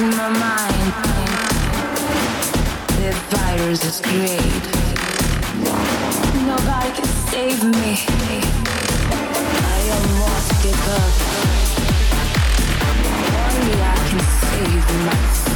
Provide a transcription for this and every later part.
my mind. The virus is great. Nobody can save me. I almost give up. Only I can save myself.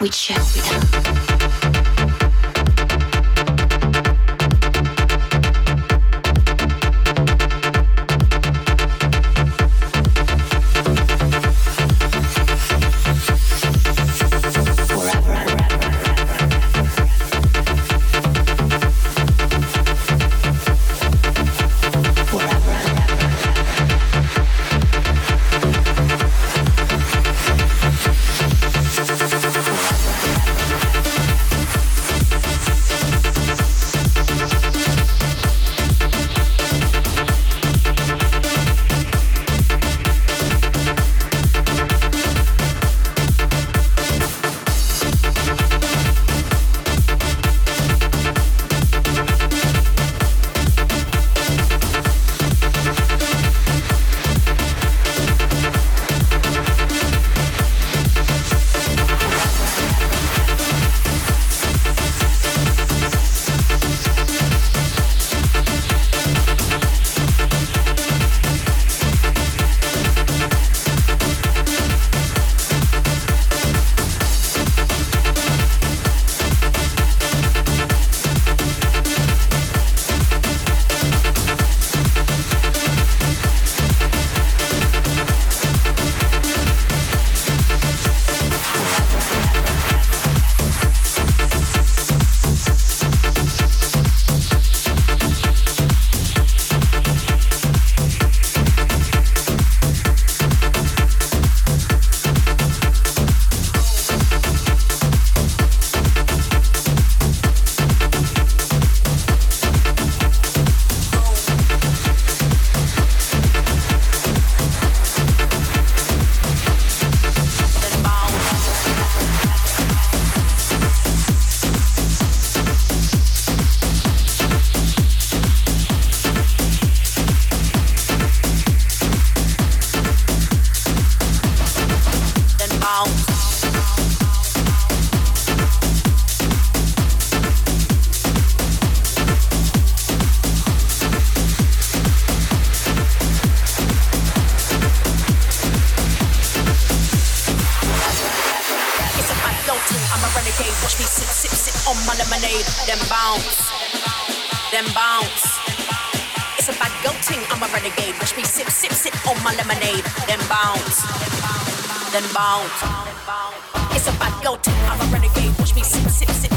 Which shall be It's a bad go tip, I'm a renegade. Watch me sip, sip, sip.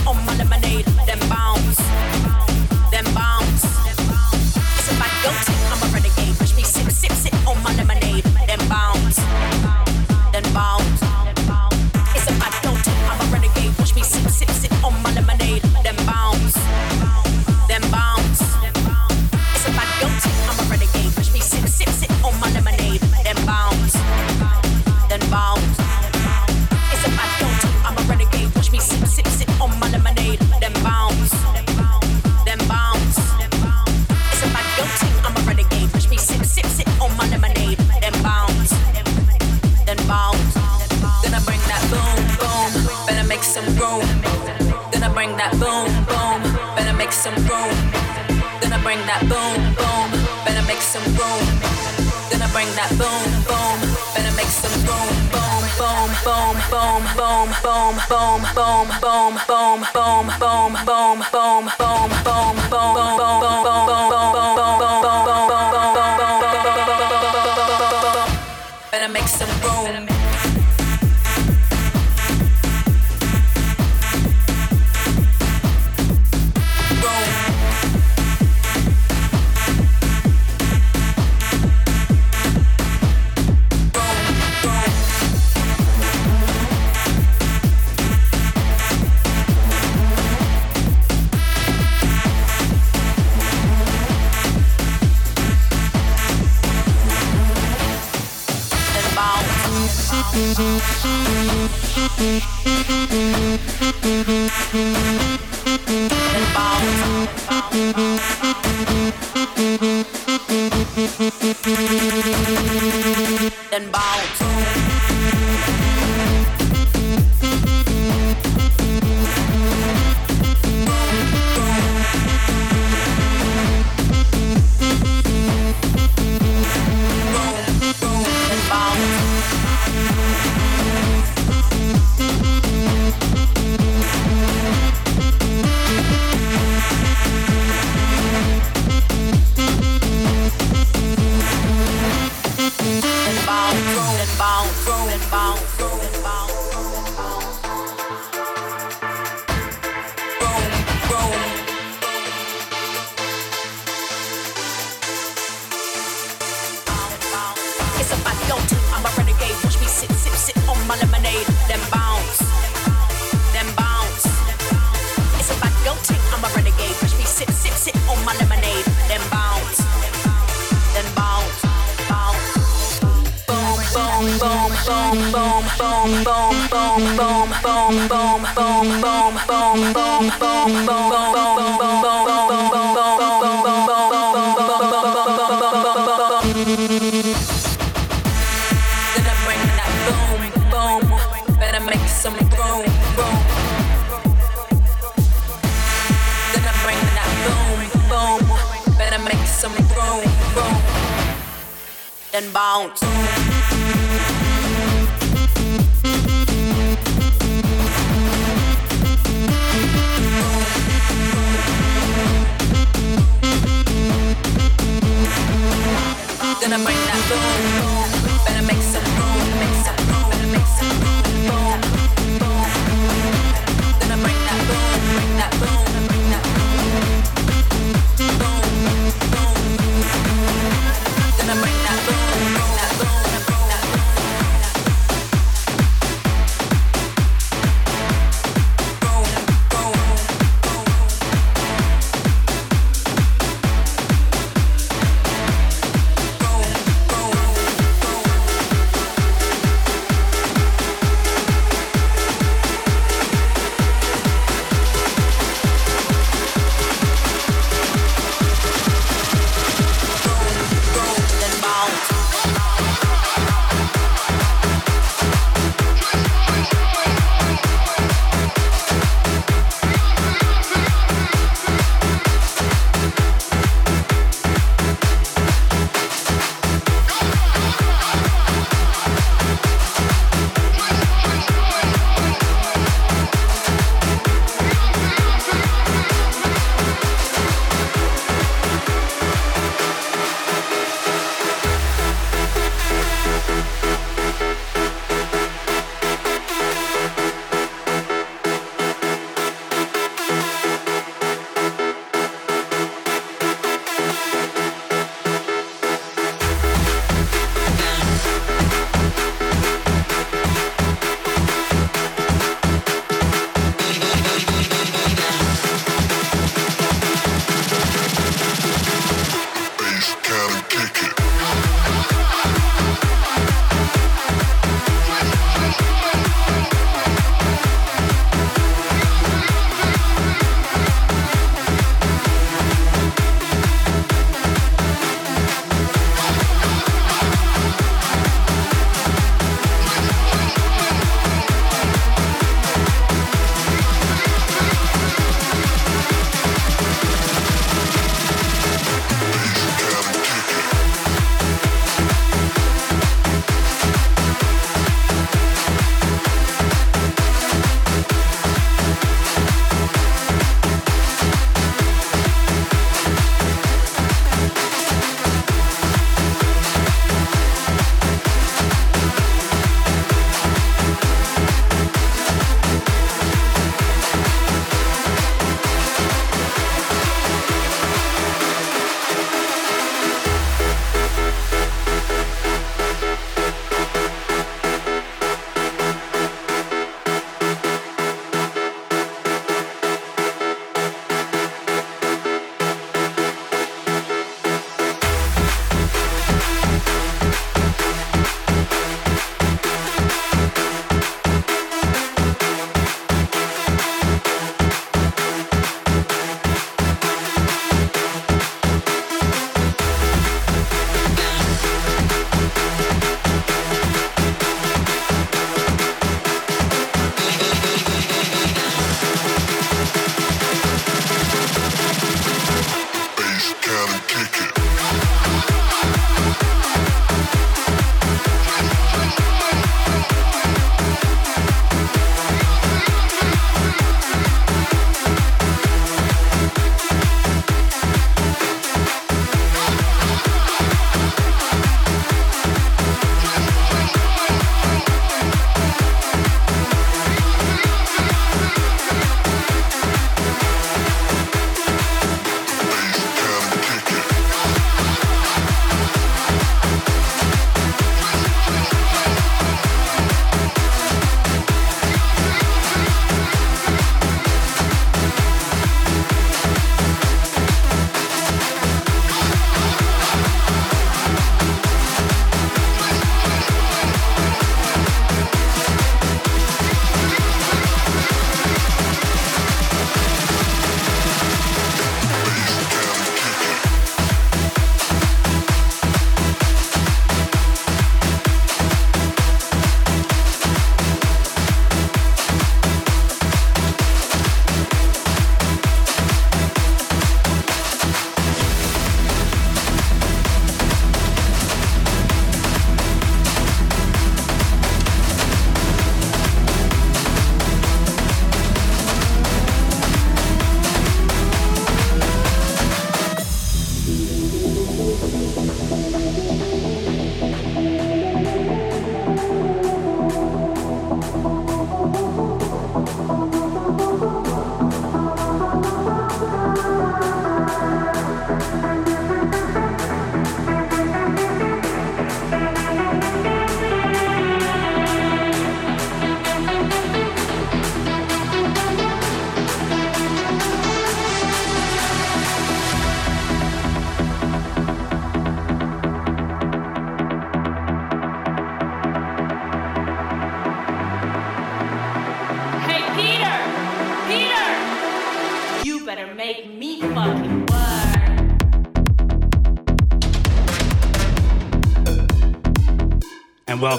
and bounce.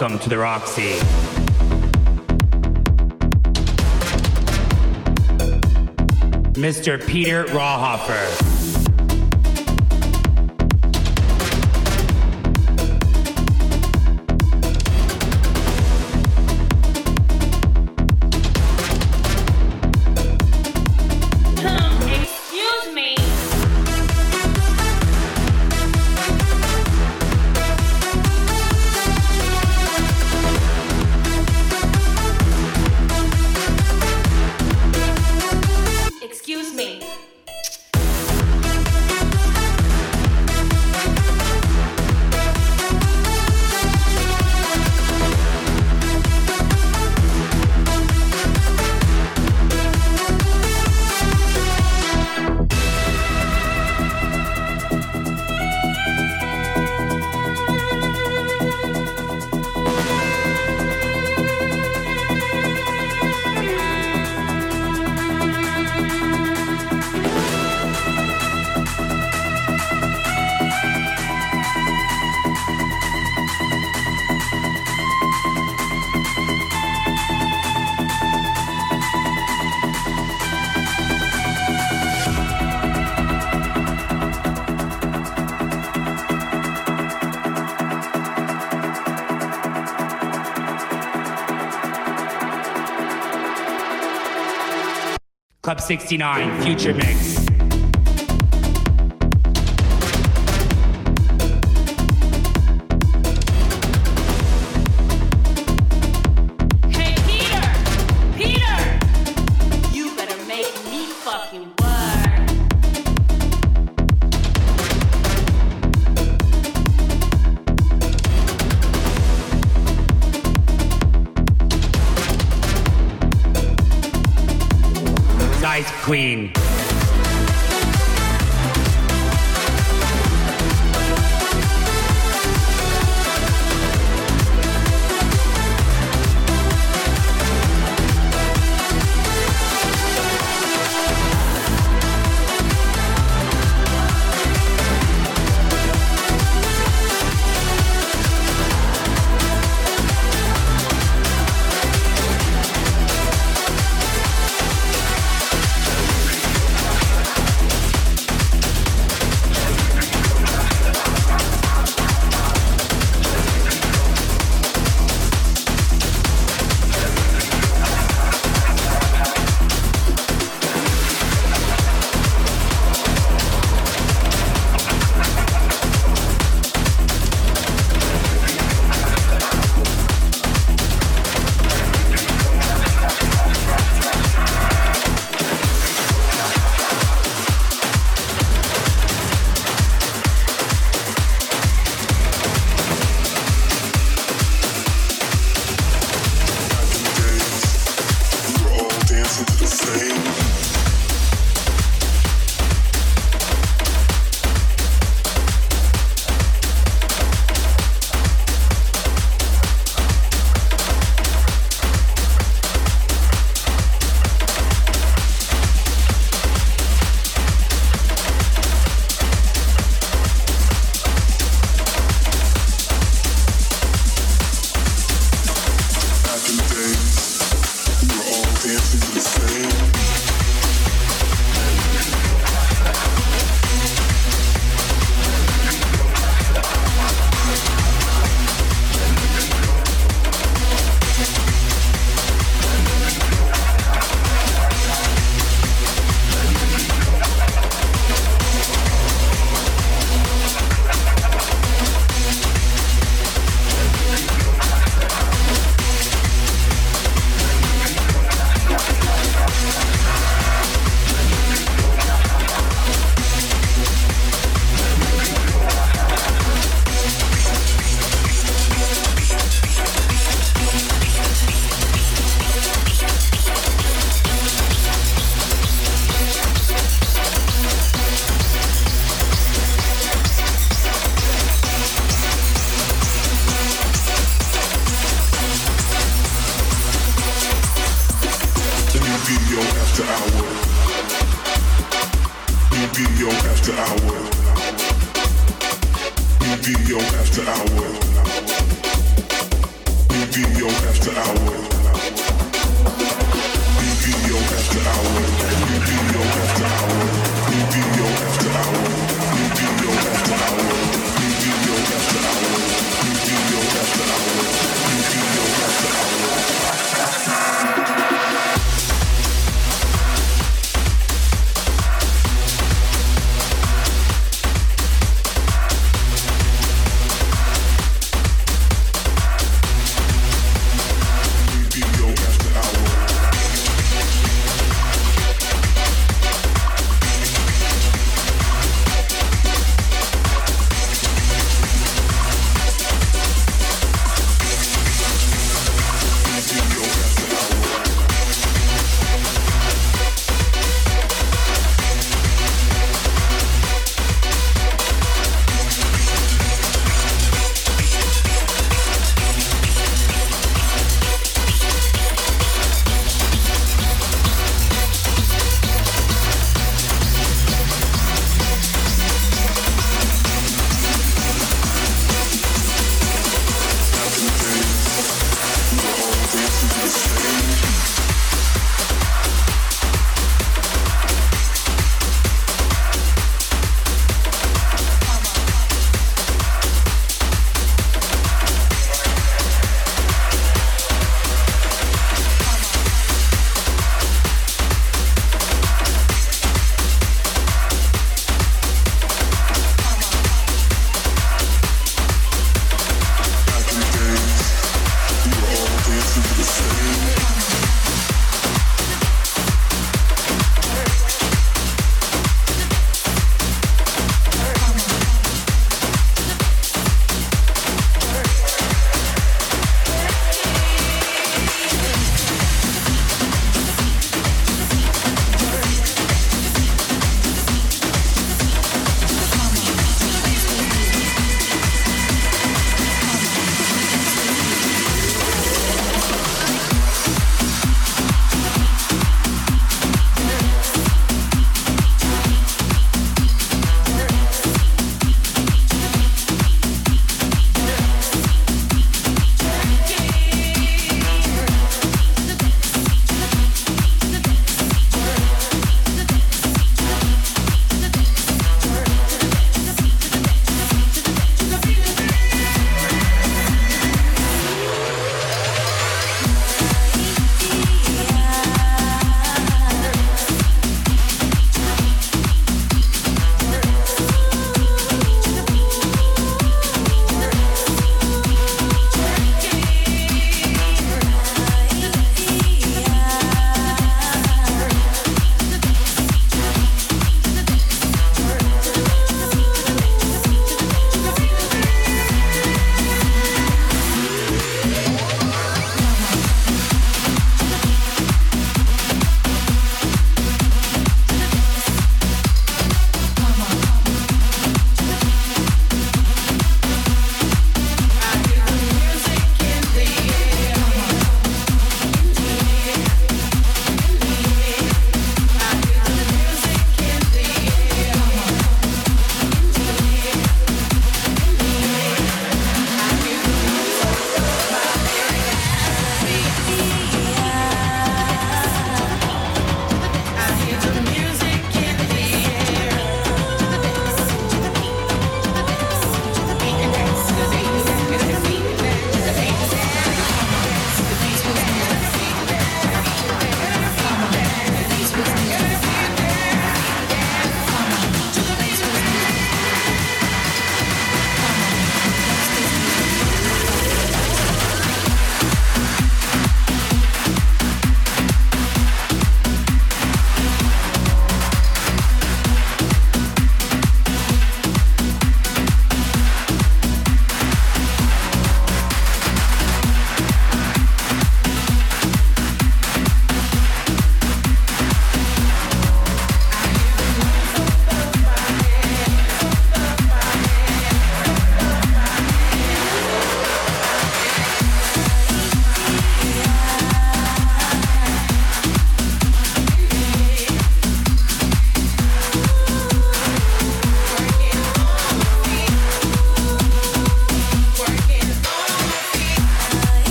Welcome to the Roxy. Mr. Peter Rauhofer. Club 69, Future Mix.